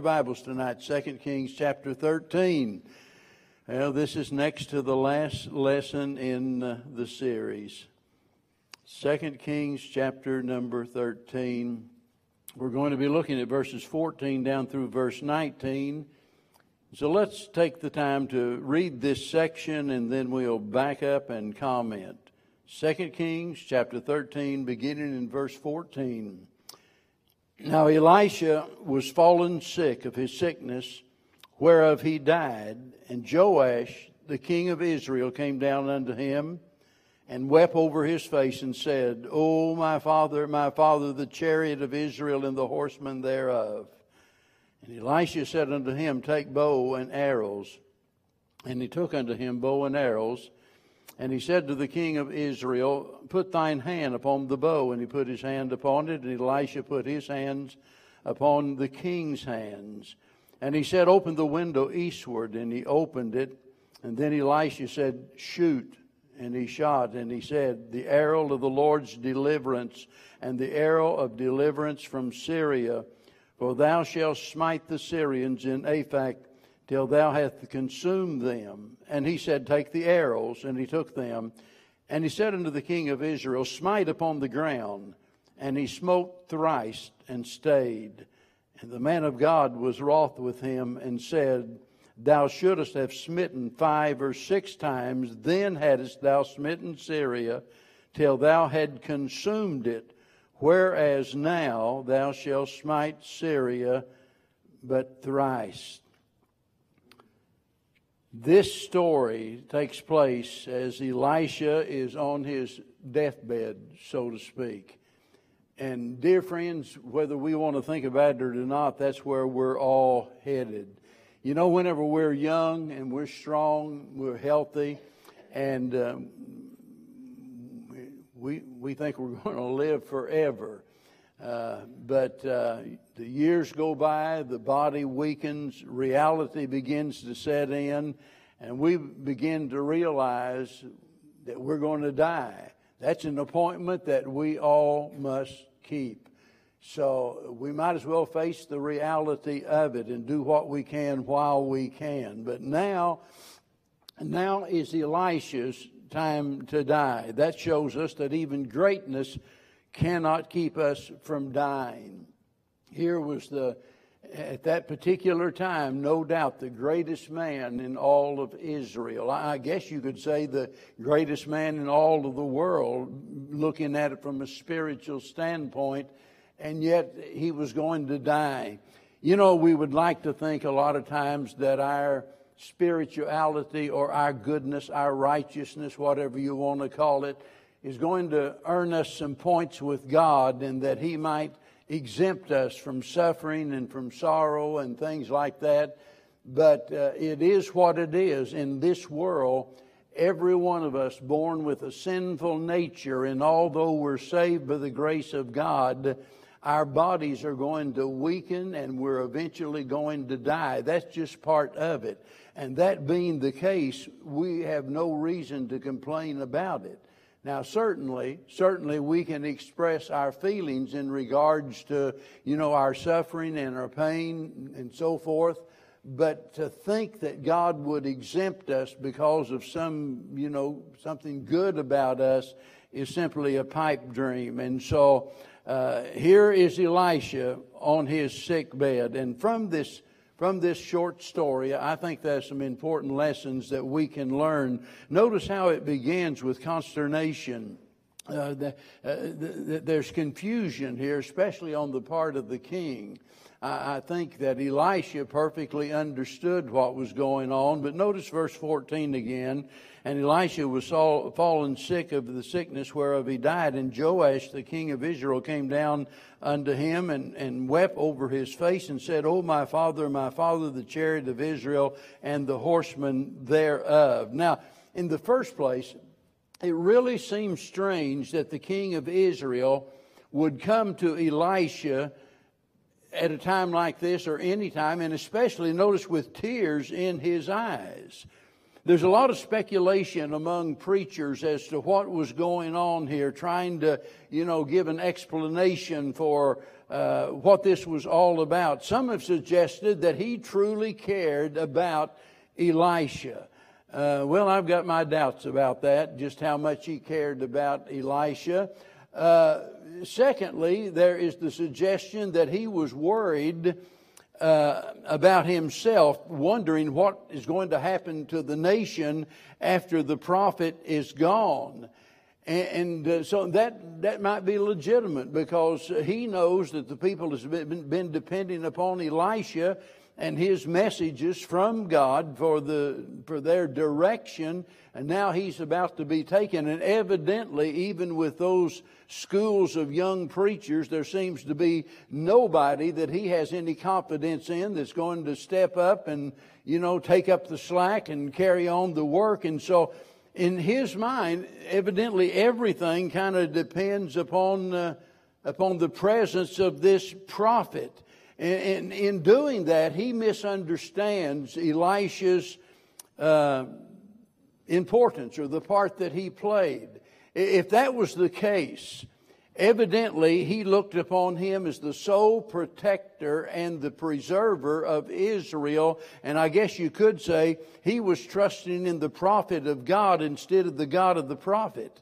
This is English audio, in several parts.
Bibles tonight, 2 Kings chapter 13. Well, this is next to the last lesson in uh, the series. 2 Kings chapter number 13. We're going to be looking at verses 14 down through verse 19. So let's take the time to read this section and then we'll back up and comment. 2 Kings chapter 13, beginning in verse 14. Now Elisha was fallen sick of his sickness, whereof he died, and Joash, the king of Israel, came down unto him and wept over his face and said, O my father, my father, the chariot of Israel and the horsemen thereof. And Elisha said unto him, Take bow and arrows. And he took unto him bow and arrows. And he said to the king of Israel, Put thine hand upon the bow. And he put his hand upon it, and Elisha put his hands upon the king's hands. And he said, Open the window eastward. And he opened it. And then Elisha said, Shoot. And he shot. And he said, The arrow of the Lord's deliverance, and the arrow of deliverance from Syria. For thou shalt smite the Syrians in Aphek till thou hast consumed them. And he said, Take the arrows. And he took them. And he said unto the king of Israel, Smite upon the ground. And he smote thrice and stayed. And the man of God was wroth with him and said, Thou shouldest have smitten five or six times, then hadst thou smitten Syria, till thou had consumed it. Whereas now thou shalt smite Syria but thrice. This story takes place as Elisha is on his deathbed, so to speak. And, dear friends, whether we want to think about it or not, that's where we're all headed. You know, whenever we're young and we're strong, we're healthy, and um, we, we think we're going to live forever. Uh, but uh, the years go by, the body weakens, reality begins to set in, and we begin to realize that we're going to die. That's an appointment that we all must keep. So we might as well face the reality of it and do what we can while we can. But now, now is Elisha's time to die. That shows us that even greatness cannot keep us from dying. Here was the, at that particular time, no doubt the greatest man in all of Israel. I guess you could say the greatest man in all of the world, looking at it from a spiritual standpoint, and yet he was going to die. You know, we would like to think a lot of times that our spirituality or our goodness, our righteousness, whatever you want to call it, is going to earn us some points with God and that He might exempt us from suffering and from sorrow and things like that. But uh, it is what it is in this world. Every one of us born with a sinful nature, and although we're saved by the grace of God, our bodies are going to weaken and we're eventually going to die. That's just part of it. And that being the case, we have no reason to complain about it. Now, certainly, certainly we can express our feelings in regards to, you know, our suffering and our pain and so forth. But to think that God would exempt us because of some, you know, something good about us is simply a pipe dream. And so uh, here is Elisha on his sick bed. And from this from this short story, I think there's some important lessons that we can learn. Notice how it begins with consternation. Uh, the, uh, the, the, there's confusion here, especially on the part of the king. I, think that Elisha perfectly understood what was going on, but notice verse 14 again. And Elisha was saw, fallen sick of the sickness whereof he died. And Joash, the king of Israel, came down unto him and, and wept over his face and said, O my father, my father, the chariot of Israel and the horsemen thereof. Now, in the first place, it really seems strange that the king of Israel would come to Elisha at a time like this or any time, and especially notice with tears in his eyes. There's a lot of speculation among preachers as to what was going on here, trying to, you know, give an explanation for uh, what this was all about. Some have suggested that he truly cared about Elisha. Uh, well, I've got my doubts about that, just how much he cared about Elisha. Uh, secondly, there is the suggestion that he was worried uh, about himself, wondering what is going to happen to the nation after the prophet is gone. And, uh, so that, that might be legitimate because he knows that the people has been, been depending upon Elisha and his messages from God for the for their direction and now he's about to be taken and evidently even with those schools of young preachers there seems to be nobody that he has any confidence in that's going to step up and you know take up the slack and carry on the work and so in his mind, evidently everything kind of depends upon, uh, upon the presence of this prophet. And, in doing that, he misunderstands Elisha's uh, importance or the part that he played. If that was the case, Evidently, he looked upon him as the sole protector and the preserver of Israel. And I guess you could say he was trusting in the prophet of God instead of the God of the prophet.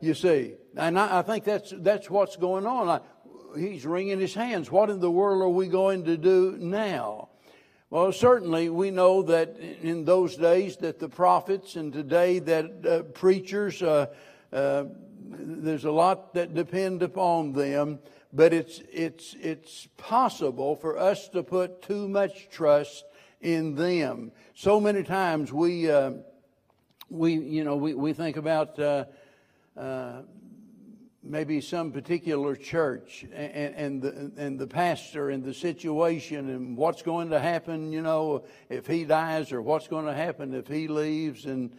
You see. And I, I think that's, that's what's going on. I, he's wringing his hands. What in the world are we going to do now? Well, certainly we know that in those days that the prophets and today that uh, preachers, uh, uh, there's a lot that depend upon them, but it's, it's, it's possible for us to put too much trust in them. So many times we, uh, we, you know, we, we think about, uh, uh, maybe some particular church and, and, the, and the pastor and the situation and what's going to happen, you know, if he dies or what's going to happen if he leaves and,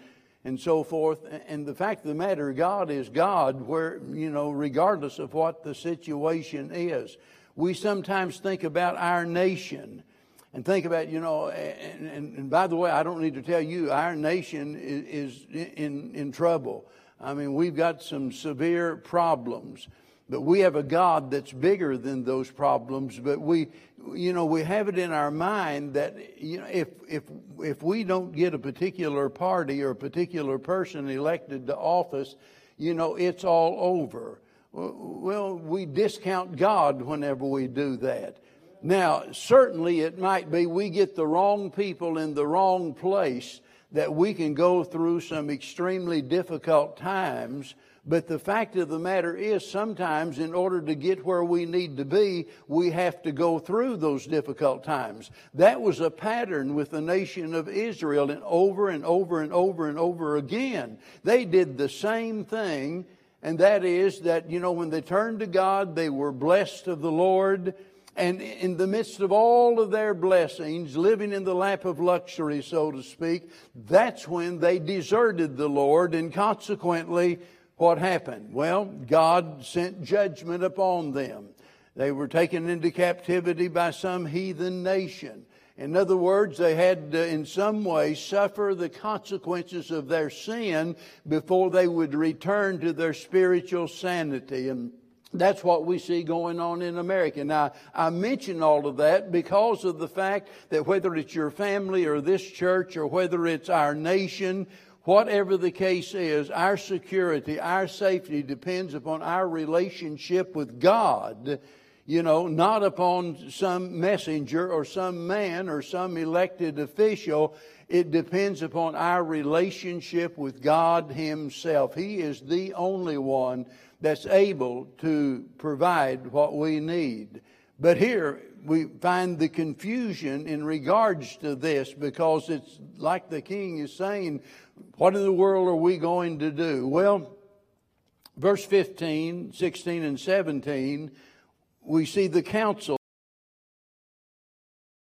and so forth. And the fact of the matter, God is God, where, you know, regardless of what the situation is. We sometimes think about our nation and think about, you know, and, and, and by the way, I don't need to tell you, our nation is, is in, in trouble. I mean, we've got some severe problems. But we have a God that's bigger than those problems. But we, you know, we have it in our mind that, you know, if, if, if we don't get a particular party or a particular person elected to office, you know, it's all over. Well, we discount God whenever we do that. Now, certainly it might be we get the wrong people in the wrong place that we can go through some extremely difficult times but the fact of the matter is, sometimes in order to get where we need to be, we have to go through those difficult times. That was a pattern with the nation of Israel, and over and over and over and over again. They did the same thing, and that is that, you know, when they turned to God, they were blessed of the Lord. And in the midst of all of their blessings, living in the lap of luxury, so to speak, that's when they deserted the Lord, and consequently, what happened? Well, God sent judgment upon them. They were taken into captivity by some heathen nation. In other words, they had to, in some way, suffer the consequences of their sin before they would return to their spiritual sanity. And that's what we see going on in America. Now, I mention all of that because of the fact that whether it's your family or this church or whether it's our nation Whatever the case is, our security, our safety depends upon our relationship with God, you know, not upon some messenger or some man or some elected official. It depends upon our relationship with God Himself. He is the only one that's able to provide what we need. But here we find the confusion in regards to this because it's like the king is saying, what in the world are we going to do? Well, verse 15, 16, and 17, we see the counsel.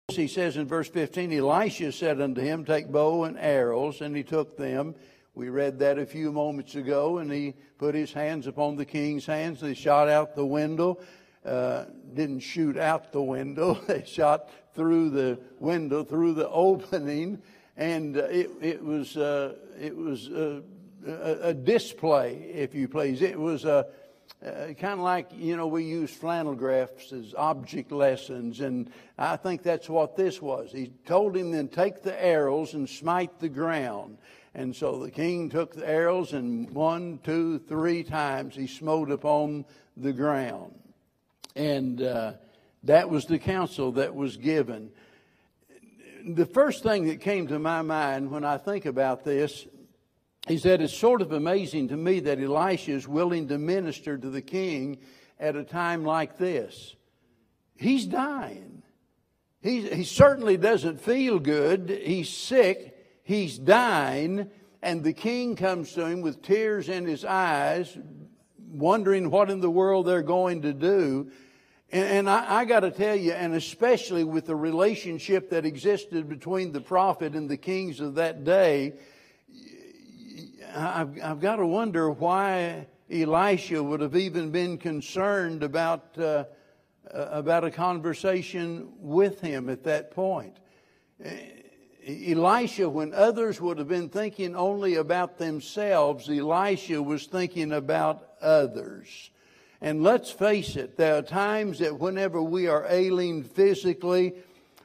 He says in verse 15, Elisha said unto him, Take bow and arrows, and he took them. We read that a few moments ago, and he put his hands upon the king's hands. They shot out the window. Uh, didn't shoot out the window. They shot through the window, through the opening, and uh, it, it was uh, it was uh, a, a, display, if you please. It was a uh, kind of like, you know, we use flannel graphs as object lessons, and I think that's what this was. He told him then, take the arrows and smite the ground. And so the king took the arrows, and one, two, three times he smote upon the ground. And uh, that was the counsel that was given. The first thing that came to my mind when I think about this is that It's sort of amazing to me that Elisha is willing to minister to the king at a time like this. He's dying. He, he certainly doesn't feel good. He's sick. He's dying. And the king comes to him with tears in his eyes, wondering what in the world they're going to do. And, and I, I got to tell you, and especially with the relationship that existed between the prophet and the kings of that day, I've, I've got to wonder why Elisha would have even been concerned about, uh, uh, about a conversation with him at that point. Elisha, when others would have been thinking only about themselves, Elisha was thinking about others. And let's face it, there are times that whenever we are ailing physically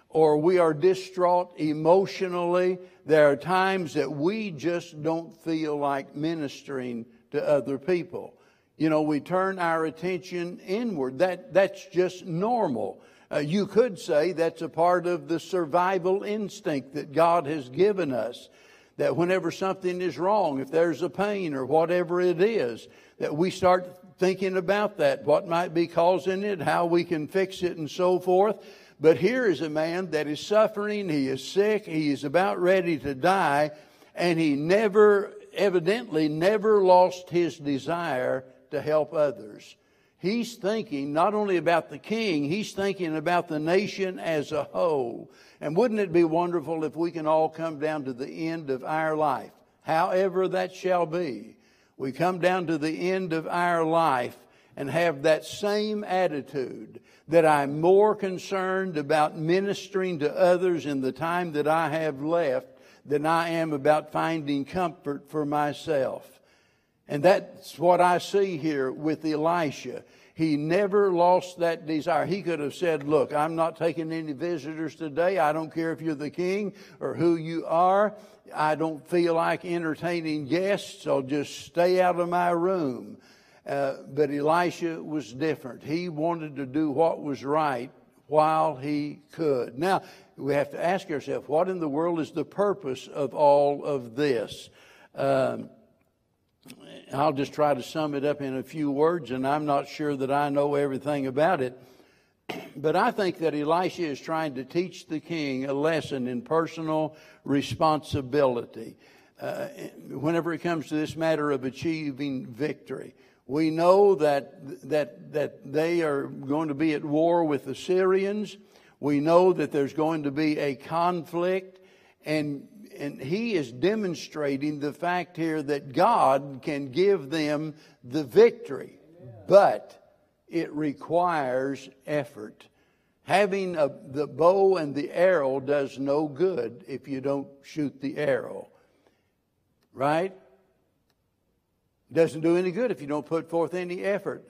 or we are distraught emotionally, there are times that we just don't feel like ministering to other people. You know, we turn our attention inward. That, that's just normal. Uh, you could say that's a part of the survival instinct that God has given us. That whenever something is wrong, if there's a pain or whatever it is, that we start thinking about that, what might be causing it, how we can fix it, and so forth. But here is a man that is suffering, he is sick, he is about ready to die, and he never, evidently, never lost his desire to help others. He's thinking not only about the king, he's thinking about the nation as a whole. And wouldn't it be wonderful if we can all come down to the end of our life, however that shall be? We come down to the end of our life and have that same attitude that I'm more concerned about ministering to others in the time that I have left than I am about finding comfort for myself. And that's what I see here with Elisha. He never lost that desire. He could have said, Look, I'm not taking any visitors today. I don't care if you're the king or who you are. I don't feel like entertaining guests, I'll just stay out of my room. Uh, but Elisha was different. He wanted to do what was right while he could. Now, we have to ask ourselves, what in the world is the purpose of all of this? Um, I'll just try to sum it up in a few words, and I'm not sure that I know everything about it. But I think that Elisha is trying to teach the king a lesson in personal responsibility uh, whenever it comes to this matter of achieving victory. We know that, that, that they are going to be at war with the Syrians. We know that there's going to be a conflict. And, and he is demonstrating the fact here that God can give them the victory. But it requires effort. Having a, the bow and the arrow does no good if you don't shoot the arrow. Right? doesn't do any good if you don't put forth any effort.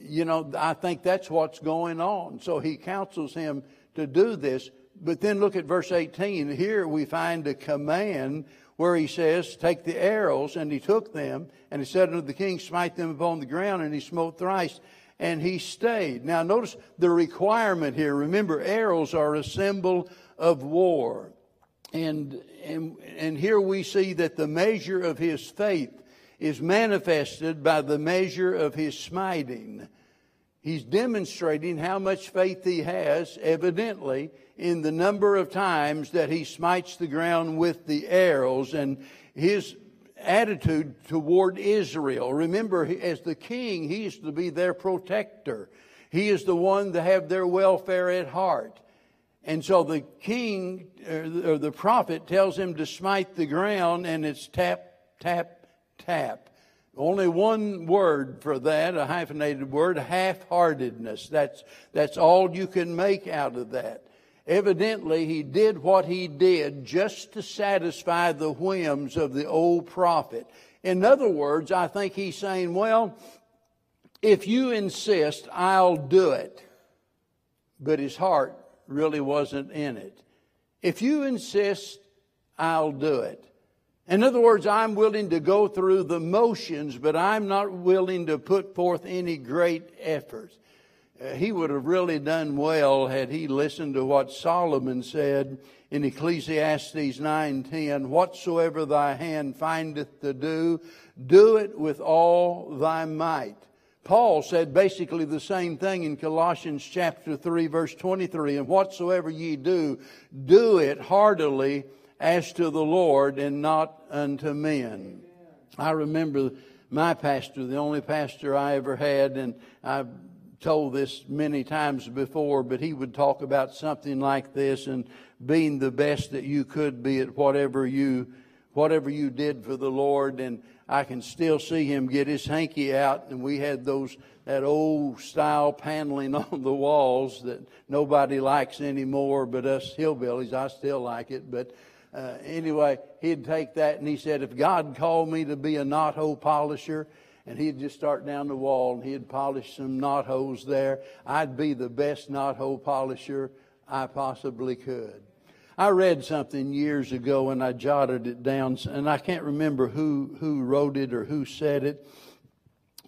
You know, I think that's what's going on. So he counsels him to do this. But then look at verse 18. Here we find a command where he says, Take the arrows, and he took them, and he said unto the king, Smite them upon the ground, and he smote thrice, and he stayed. Now notice the requirement here. Remember, arrows are a symbol of war. And, and, and here we see that the measure of his faith is manifested by the measure of his smiting. He's demonstrating how much faith he has, evidently, in the number of times that he smites the ground with the arrows and his attitude toward Israel. Remember, as the king, he is to be their protector. He is the one to have their welfare at heart. And so the king, er, or the prophet, tells him to smite the ground, and it's tap, tap, tap. Only one word for that, a hyphenated word, half-heartedness. That's, that's all you can make out of that. Evidently, he did what he did just to satisfy the whims of the old prophet. In other words, I think he's saying, well, If you insist, I'll do it. But his heart really wasn't in it. If you insist, I'll do it. In other words, I'm willing to go through the motions, but I'm not willing to put forth any great effort. He would have really done well had he listened to what Solomon said in Ecclesiastes 9:10, "Whatsoever thy hand findeth to do, do it with all thy might." Paul said basically the same thing in Colossians chapter 3 verse 23, "And whatsoever ye do, do it heartily as to the Lord and not unto men." I remember my pastor, the only pastor I ever had, and I've told this many times before, but he would talk about something like this and being the best that you could be at whatever you whatever you did for the Lord. And I can still see him get his hanky out. And we had those that old style paneling on the walls that nobody likes anymore but us hillbillies I still like it. But uh, anyway he'd take that and he said if God called me to be a knothole polisher and he'd just start down the wall and he'd polish some knot holes there. I'd be the best knot hole polisher I possibly could. I read something years ago and I jotted it down, and I can't remember who, who wrote it or who said it.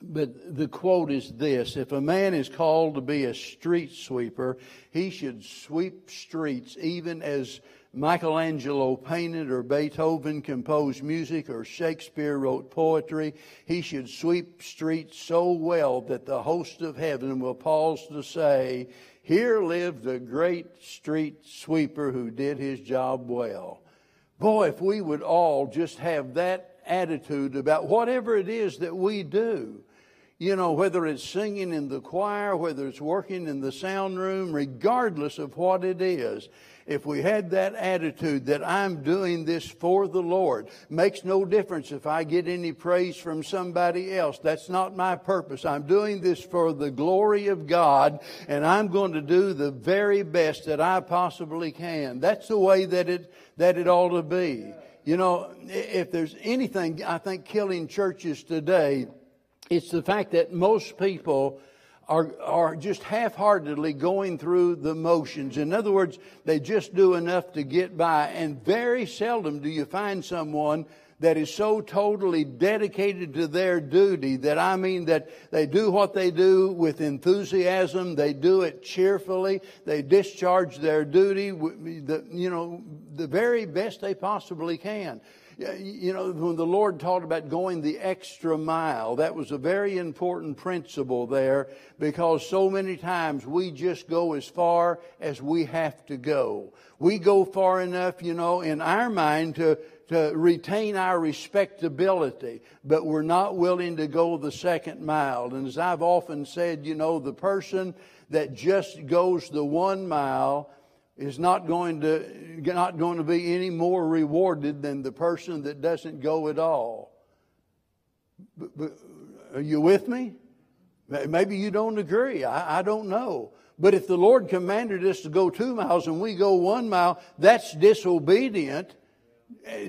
But the quote is this If a man is called to be a street sweeper, he should sweep streets even as Michelangelo painted or Beethoven composed music or Shakespeare wrote poetry. He should sweep streets so well that the host of heaven will pause to say, Here lived a great street sweeper who did his job well. Boy, if we would all just have that attitude about whatever it is that we do you know, whether it's singing in the choir, whether it's working in the sound room, regardless of what it is, if we had that attitude that I'm doing this for the Lord, makes no difference if I get any praise from somebody else. That's not my purpose. I'm doing this for the glory of God, and I'm going to do the very best that I possibly can. That's the way that it, that it ought to be. You know, if there's anything I think killing churches today, it's the fact that most people are, are just half heartedly going through the motions. In other words, they just do enough to get by. And very seldom do you find someone that is so totally dedicated to their duty that I mean that they do what they do with enthusiasm, they do it cheerfully, they discharge their duty, you know, the very best they possibly can you know, when the Lord talked about going the extra mile, that was a very important principle there because so many times we just go as far as we have to go. We go far enough, you know, in our mind to, to retain our respectability, but we're not willing to go the second mile. And as I've often said, you know, the person that just goes the one mile is not going to not going to be any more rewarded than the person that doesn't go at all. But, but are you with me? Maybe you don't agree. I, I don't know. But if the Lord commanded us to go two miles and we go one mile, that's disobedient.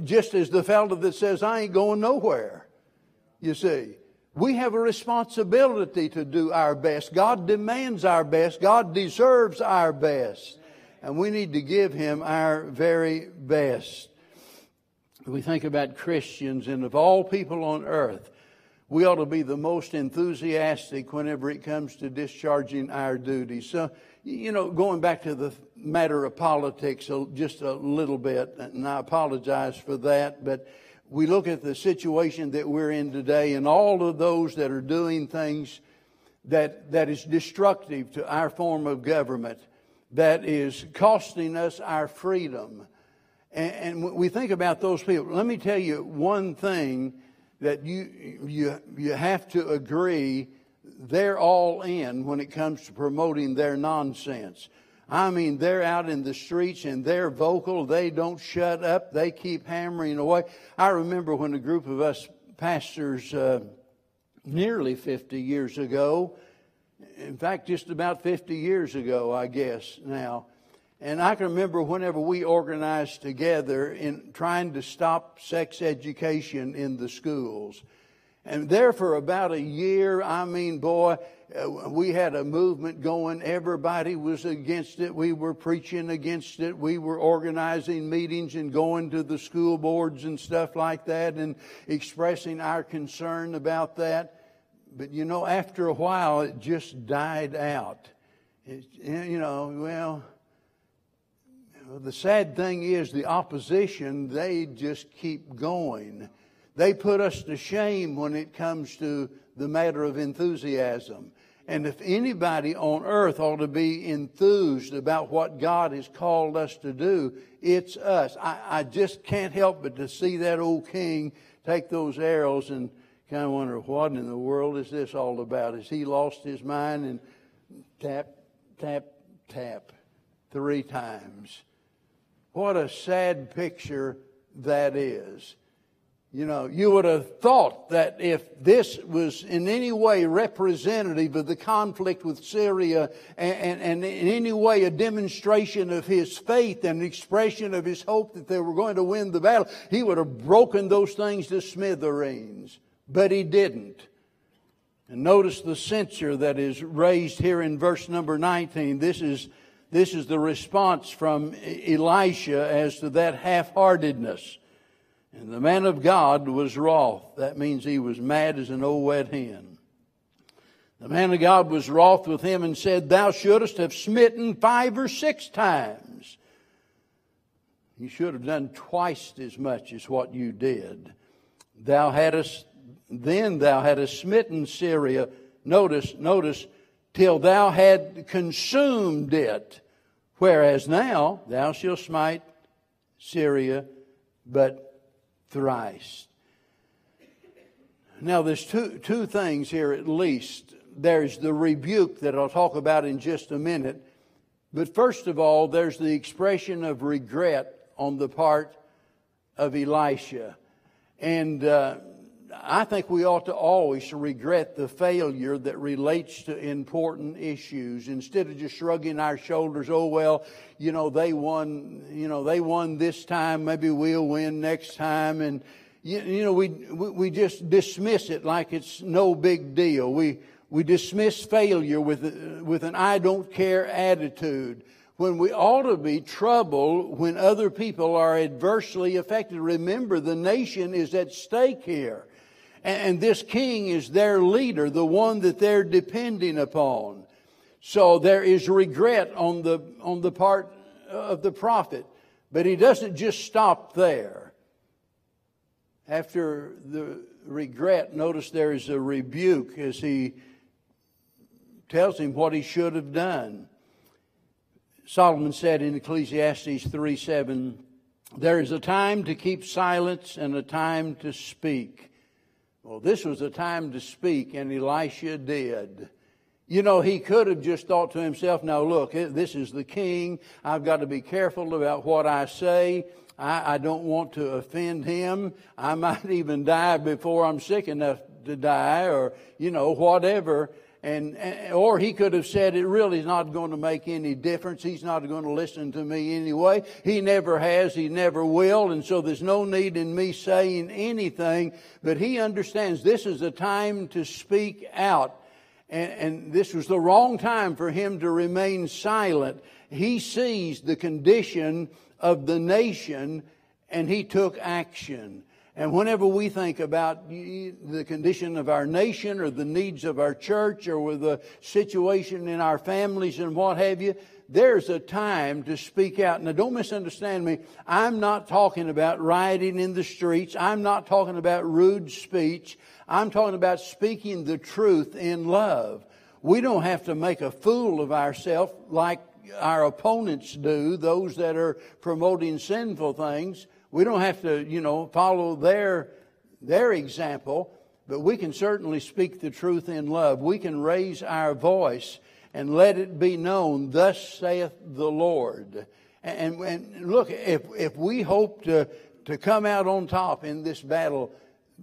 Just as the fellow that says, I ain't going nowhere. You see, we have a responsibility to do our best. God demands our best. God deserves our best and we need to give him our very best. We think about Christians, and of all people on earth, we ought to be the most enthusiastic whenever it comes to discharging our duties. So, you know, going back to the matter of politics just a little bit, and I apologize for that, but we look at the situation that we're in today and all of those that are doing things that, that is destructive to our form of government that is costing us our freedom. And, and we think about those people. Let me tell you one thing that you, you, you have to agree they're all in when it comes to promoting their nonsense. I mean, they're out in the streets and they're vocal. They don't shut up. They keep hammering away. I remember when a group of us pastors, uh, nearly 50 years ago, in fact, just about 50 years ago, I guess now. And I can remember whenever we organized together in trying to stop sex education in the schools. And there for about a year, I mean, boy, uh, we had a movement going. Everybody was against it. We were preaching against it. We were organizing meetings and going to the school boards and stuff like that and expressing our concern about that. But you know, after a while, it just died out. It, you know, well, the sad thing is the opposition, they just keep going. They put us to shame when it comes to the matter of enthusiasm. And if anybody on earth ought to be enthused about what God has called us to do, it's us. I, I just can't help but to see that old king take those arrows and kind of wonder what in the world is this all about? Has he lost his mind? And tap, tap, tap three times. What a sad picture that is. You know, you would have thought that if this was in any way representative of the conflict with Syria and, and, and, in any way a demonstration of his faith and expression of his hope that they were going to win the battle, he would have broken those things to smithereens. But he didn't. And notice the censure that is raised here in verse number 19. This is this is the response from Elisha as to that half heartedness. And the man of God was wroth. That means he was mad as an old wet hen. The man of God was wroth with him and said, Thou shouldst have smitten five or six times. You should have done twice as much as what you did. Thou hadst, then thou hadst smitten Syria. Notice, notice, till thou had consumed it. Whereas now thou shalt smite Syria, but thrice. Now, there's two, two things here at least. There's the rebuke that I'll talk about in just a minute. But first of all, there's the expression of regret on the part of Elisha. And uh, I think we ought to always regret the failure that relates to important issues instead of just shrugging our shoulders. Oh well, you know they won. You know they won this time. Maybe we'll win next time. And you, you know we we just dismiss it like it's no big deal. We we dismiss failure with with an I don't care attitude when we ought to be troubled when other people are adversely affected. Remember, the nation is at stake here. And this king is their leader, the one that they're depending upon. So there is regret on the, on the part of the prophet. But he doesn't just stop there. After the regret, notice there is a rebuke as he tells him what he should have done. Solomon said in Ecclesiastes 3 7, There is a time to keep silence and a time to speak. Well, this was a time to speak, and Elisha did. You know, he could have just thought to himself, now look, this is the king. I've got to be careful about what I say. I, I don't want to offend him. I might even die before I'm sick enough to die or, you know, whatever. And, eh, or he could have said, it really is not going to make any difference. He's not going to listen to me anyway. He never has. He never will. And so there's no need in me saying anything. But he understands this is a time to speak out. And, and this was the wrong time for him to remain silent. He sees the condition of the nation and he took action. And whenever we think about the condition of our nation or the needs of our church or with the situation in our families and what have you, there's a time to speak out. Now, don't misunderstand me. I'm not talking about rioting in the streets. I'm not talking about rude speech. I'm talking about speaking the truth in love. We don't have to make a fool of ourselves like our opponents do, those that are promoting sinful things. We don't have to, you know, follow their, their example, but we can certainly speak the truth in love. We can raise our voice and let it be known, thus saith the Lord. And, and look, if, if we hope to, to come out on top in this battle,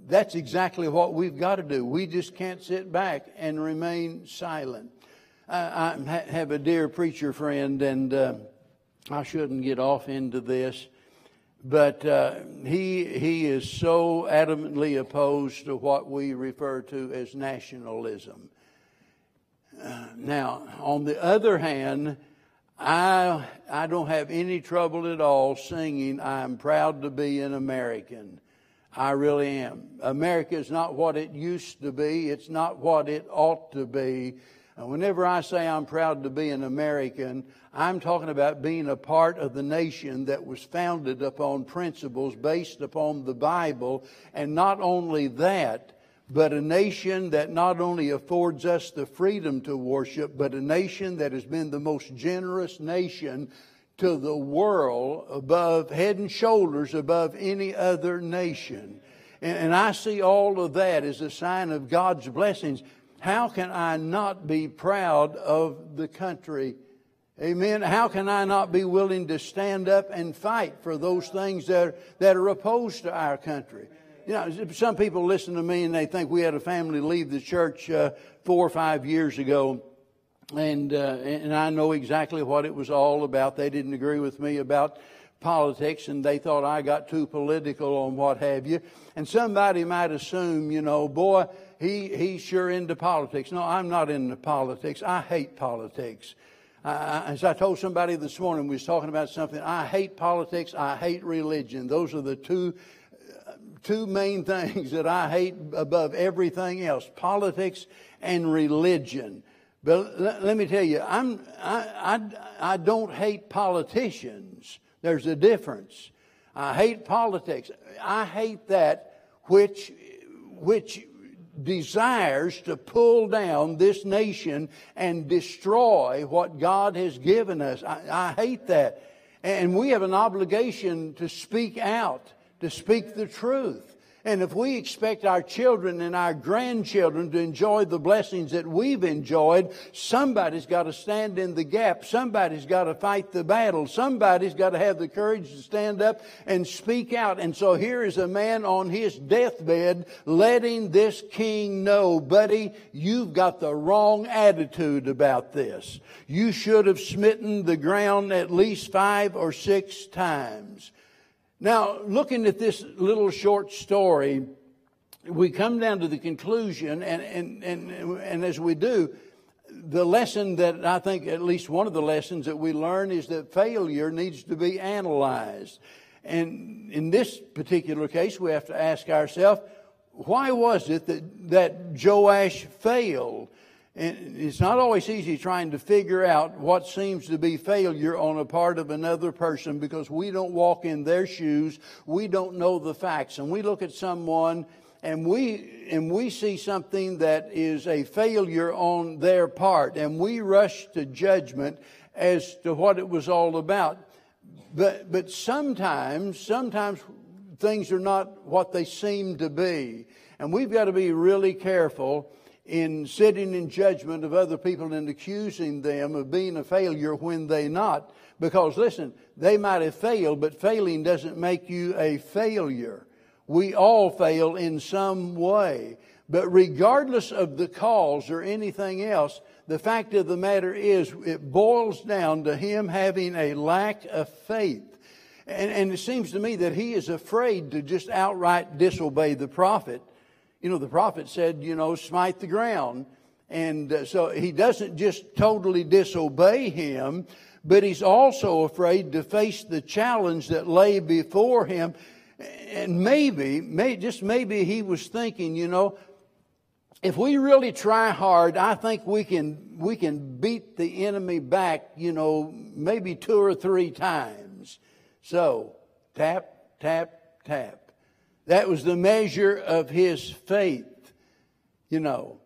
that's exactly what we've got to do. We just can't sit back and remain silent. I, I have a dear preacher friend, and uh, I shouldn't get off into this. But uh, he, he is so adamantly opposed to what we refer to as nationalism. Uh, now, on the other hand, I, I don't have any trouble at all singing, I'm proud to be an American. I really am. America is not what it used to be. It's not what it ought to be. And whenever I say I'm proud to be an American, I'm talking about being a part of the nation that was founded upon principles based upon the Bible. And not only that, but a nation that not only affords us the freedom to worship, but a nation that has been the most generous nation to the world above, head and shoulders above any other nation. And, and I see all of that as a sign of God's blessings. How can I not be proud of the country? Amen. How can I not be willing to stand up and fight for those things that are, that are opposed to our country? You know, some people listen to me and they think we had a family leave the church uh, four or five years ago and uh, and I know exactly what it was all about. They didn't agree with me about politics, and they thought I got too political on what have you. And somebody might assume, you know, boy, he he's sure into politics. No, I'm not into politics. I hate politics. I, as I told somebody this morning, we was talking about something. I hate politics. I hate religion. Those are the two two main things that I hate above everything else: politics and religion. But let, let me tell you, I'm, I, I, I don't hate politicians. There's a difference. I hate politics. I hate that which, which desires to pull down this nation and destroy what God has given us. I, I, hate that. And we have an obligation to speak out, to speak the truth. And if we expect our children and our grandchildren to enjoy the blessings that we've enjoyed, somebody's got to stand in the gap. Somebody's got to fight the battle. Somebody's got to have the courage to stand up and speak out. And so here is a man on his deathbed letting this king know, buddy, you've got the wrong attitude about this. You should have smitten the ground at least five or six times. Now, looking at this little short story, we come down to the conclusion, and, and, and, and as we do, the lesson that I think, at least one of the lessons that we learn, is that failure needs to be analyzed. And in this particular case, we have to ask ourselves, why was it that, that Joash failed? And it's not always easy trying to figure out what seems to be failure on a part of another person because we don't walk in their shoes. We don't know the facts. And we look at someone and we, and we see something that is a failure on their part and we rush to judgment as to what it was all about. But, but sometimes, sometimes things are not what they seem to be. And we've got to be really careful in sitting in judgment of other people and accusing them of being a failure when they not. Because listen, they might have failed, but failing doesn't make you a failure. We all fail in some way. But regardless of the cause or anything else, the fact of the matter is it boils down to him having a lack of faith. And, and it seems to me that he is afraid to just outright disobey the prophet you know, the prophet said, you know, smite the ground. And uh, so he doesn't just totally disobey him, but he's also afraid to face the challenge that lay before him. And maybe, may, just maybe he was thinking, you know, if we really try hard, I think we can, we can beat the enemy back, you know, maybe two or three times. So, tap, tap, tap. That was the measure of his faith, you know.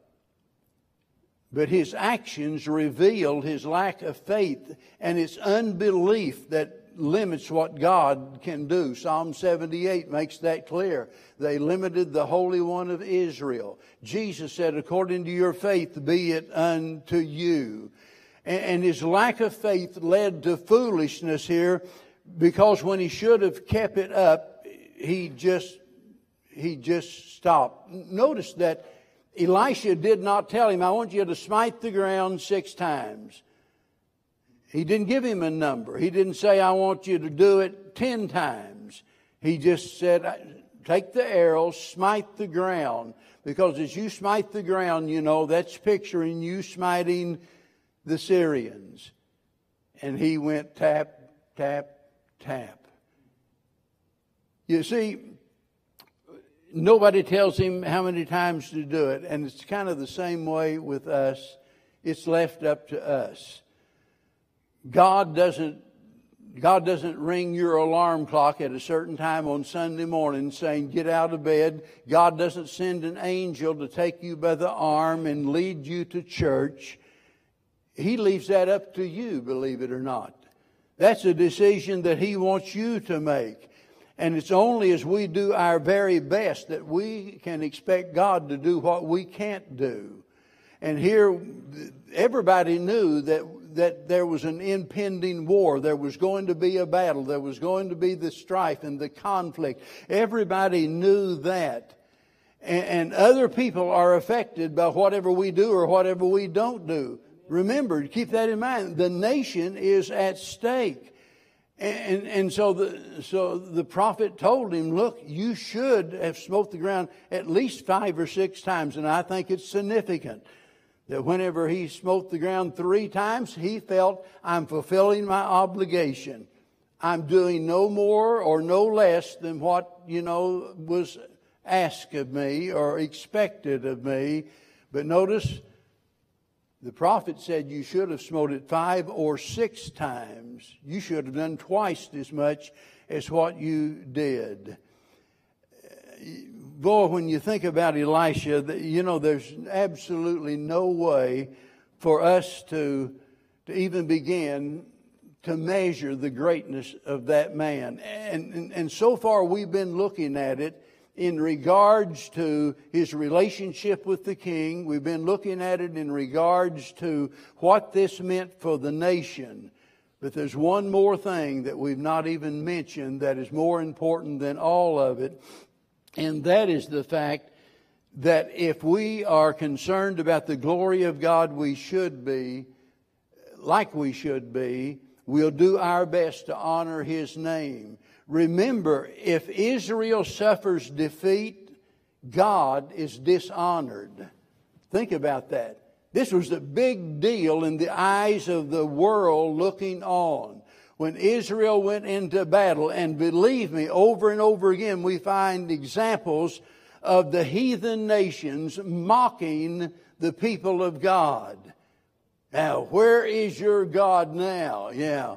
But his actions revealed his lack of faith and it's unbelief that limits what God can do. Psalm 78 makes that clear. They limited the Holy One of Israel. Jesus said, according to your faith be it unto you. And his lack of faith led to foolishness here because when he should have kept it up, he just he just stopped. Notice that Elisha did not tell him, I want you to smite the ground six times. He didn't give him a number. He didn't say, I want you to do it ten times. He just said, Take the arrow, smite the ground. Because as you smite the ground, you know, that's picturing you smiting the Syrians. And he went tap, tap, tap. You see, nobody tells him how many times to do it, and it's kind of the same way with us. It's left up to us. God doesn't God doesn't ring your alarm clock at a certain time on Sunday morning saying, Get out of bed. God doesn't send an angel to take you by the arm and lead you to church. He leaves that up to you, believe it or not. That's a decision that He wants you to make. And it's only as we do our very best that we can expect God to do what we can't do. And here, everybody knew that, that there was an impending war. There was going to be a battle. There was going to be the strife and the conflict. Everybody knew that. And, and other people are affected by whatever we do or whatever we don't do. Remember, keep that in mind. The nation is at stake. And, and so, the, so the prophet told him, Look, you should have smote the ground at least five or six times. And I think it's significant that whenever he smote the ground three times, he felt, I'm fulfilling my obligation. I'm doing no more or no less than what, you know, was asked of me or expected of me. But notice, the prophet said you should have smote it five or six times. You should have done twice as much as what you did. Boy, when you think about Elisha, you know, there's absolutely no way for us to, to even begin to measure the greatness of that man. And, and, and so far, we've been looking at it in regards to his relationship with the king. We've been looking at it in regards to what this meant for the nation. But there's one more thing that we've not even mentioned that is more important than all of it, and that is the fact that if we are concerned about the glory of God, we should be, like we should be, we'll do our best to honor His name. Remember, if Israel suffers defeat, God is dishonored. Think about that. This was a big deal in the eyes of the world looking on. When Israel went into battle, and believe me, over and over again, we find examples of the heathen nations mocking the people of God. Now, where is your God now? Yeah.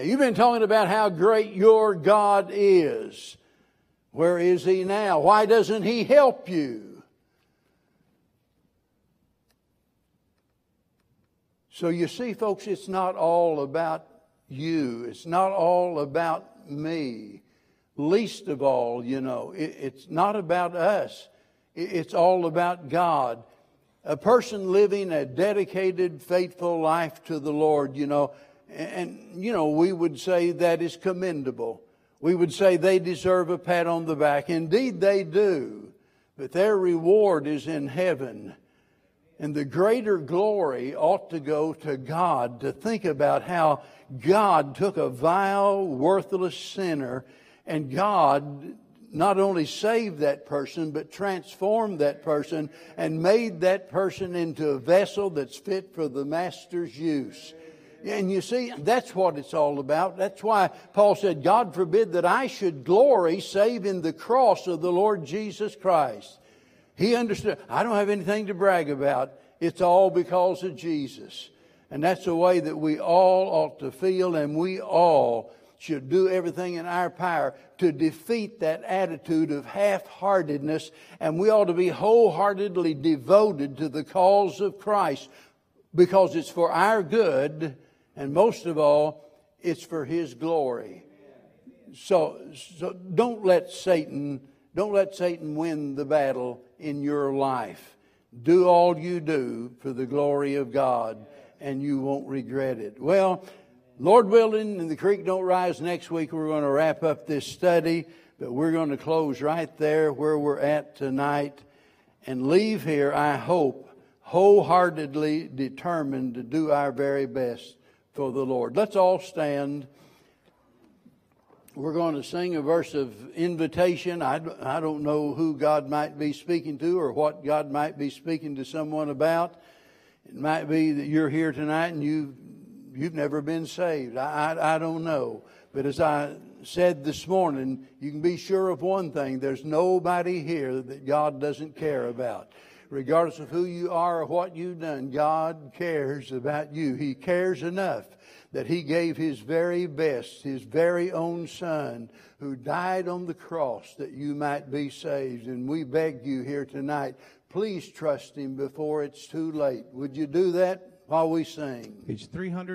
You've been talking about how great your God is. Where is He now? Why doesn't He help you? So you see, folks, it's not all about you. It's not all about me. Least of all, you know, it, it's not about us. It, it's all about God. A person living a dedicated, faithful life to the Lord, you know, and, you know, we would say that is commendable. We would say they deserve a pat on the back. Indeed, they do. But their reward is in heaven. And the greater glory ought to go to God to think about how God took a vile, worthless sinner and God not only saved that person, but transformed that person and made that person into a vessel that's fit for the Master's use. And you see, that's what it's all about. That's why Paul said, God forbid that I should glory save in the cross of the Lord Jesus Christ. He understood, I don't have anything to brag about. It's all because of Jesus. And that's the way that we all ought to feel, and we all should do everything in our power to defeat that attitude of half heartedness, and we ought to be wholeheartedly devoted to the cause of Christ because it's for our good and most of all, it's for His glory. So, so don't let Satan, don't let Satan win the battle in your life. Do all you do for the glory of God, and you won't regret it. Well, Lord willing, and the creek don't rise next week, we're going to wrap up this study, but we're going to close right there where we're at tonight and leave here, I hope, wholeheartedly determined to do our very best for the Lord. Let's all stand. We're going to sing a verse of invitation. I, I don't know who God might be speaking to or what God might be speaking to someone about. It might be that you're here tonight and you you've never been saved. I, I, I don't know. But as I said this morning, you can be sure of one thing there's nobody here that God doesn't care about. Regardless of who you are or what you've done, God cares about you. He cares enough that He gave His very best, His very own Son, who died on the cross that you might be saved. And we beg you here tonight, please trust Him before it's too late. Would you do that while we sing? Page 300.